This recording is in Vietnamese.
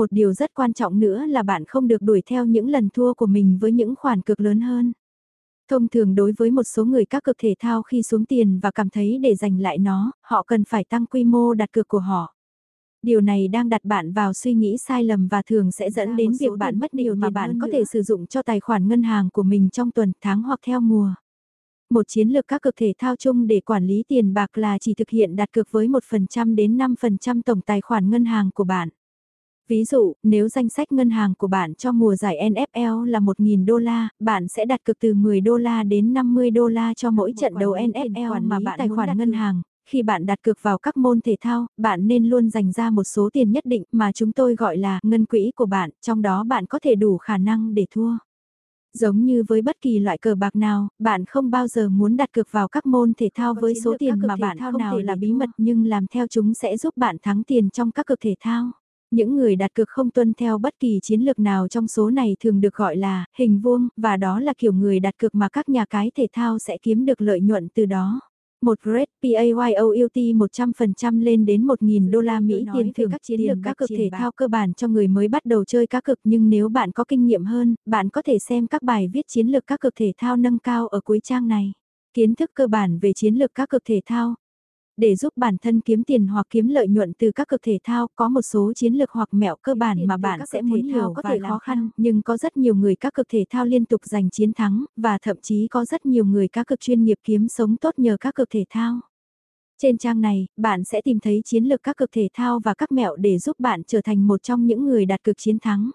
Một điều rất quan trọng nữa là bạn không được đuổi theo những lần thua của mình với những khoản cực lớn hơn. Thông thường đối với một số người các cực thể thao khi xuống tiền và cảm thấy để giành lại nó, họ cần phải tăng quy mô đặt cược của họ. Điều này đang đặt bạn vào suy nghĩ sai lầm và thường sẽ dẫn đến việc bạn mất điều mà bạn có thể sử dụng cho tài khoản ngân hàng của mình trong tuần, tháng hoặc theo mùa. Một chiến lược các cực thể thao chung để quản lý tiền bạc là chỉ thực hiện đặt cược với 1% đến 5% tổng tài khoản ngân hàng của bạn. Ví dụ, nếu danh sách ngân hàng của bạn cho mùa giải NFL là 1.000 đô la, bạn sẽ đặt cược từ 10 đô la đến 50 đô la cho mỗi trận đấu NFL mà bạn tài khoản ngân hàng. Khi bạn đặt cược vào các môn thể thao, bạn nên luôn dành ra một số tiền nhất định mà chúng tôi gọi là ngân quỹ của bạn, trong đó bạn có thể đủ khả năng để thua. Giống như với bất kỳ loại cờ bạc nào, bạn không bao giờ muốn đặt cược vào các môn thể thao với số tiền mà bạn không nào là bí mật nhưng làm theo chúng sẽ giúp bạn thắng tiền trong các cực thể thao. Những người đặt cược không tuân theo bất kỳ chiến lược nào trong số này thường được gọi là hình vuông và đó là kiểu người đặt cược mà các nhà cái thể thao sẽ kiếm được lợi nhuận từ đó một Red PAYOUT 100% lên đến 1.000 đô la Mỹ tiền thưởng các chiến lược các cực thể thao cơ bản cho người mới bắt đầu chơi các cực nhưng nếu bạn có kinh nghiệm hơn, bạn có thể xem các bài viết chiến lược các cực thể thao nâng cao ở cuối trang này. Kiến thức cơ bản về chiến lược các cực thể thao, để giúp bản thân kiếm tiền hoặc kiếm lợi nhuận từ các cực thể thao, có một số chiến lược hoặc mẹo cơ bản mà bạn sẽ muốn hiểu có thể khó khăn, nhưng có rất nhiều người các cực thể thao liên tục giành chiến thắng, và thậm chí có rất nhiều người các cực chuyên nghiệp kiếm sống tốt nhờ các cực thể thao. Trên trang này, bạn sẽ tìm thấy chiến lược các cực thể thao và các mẹo để giúp bạn trở thành một trong những người đạt cực chiến thắng.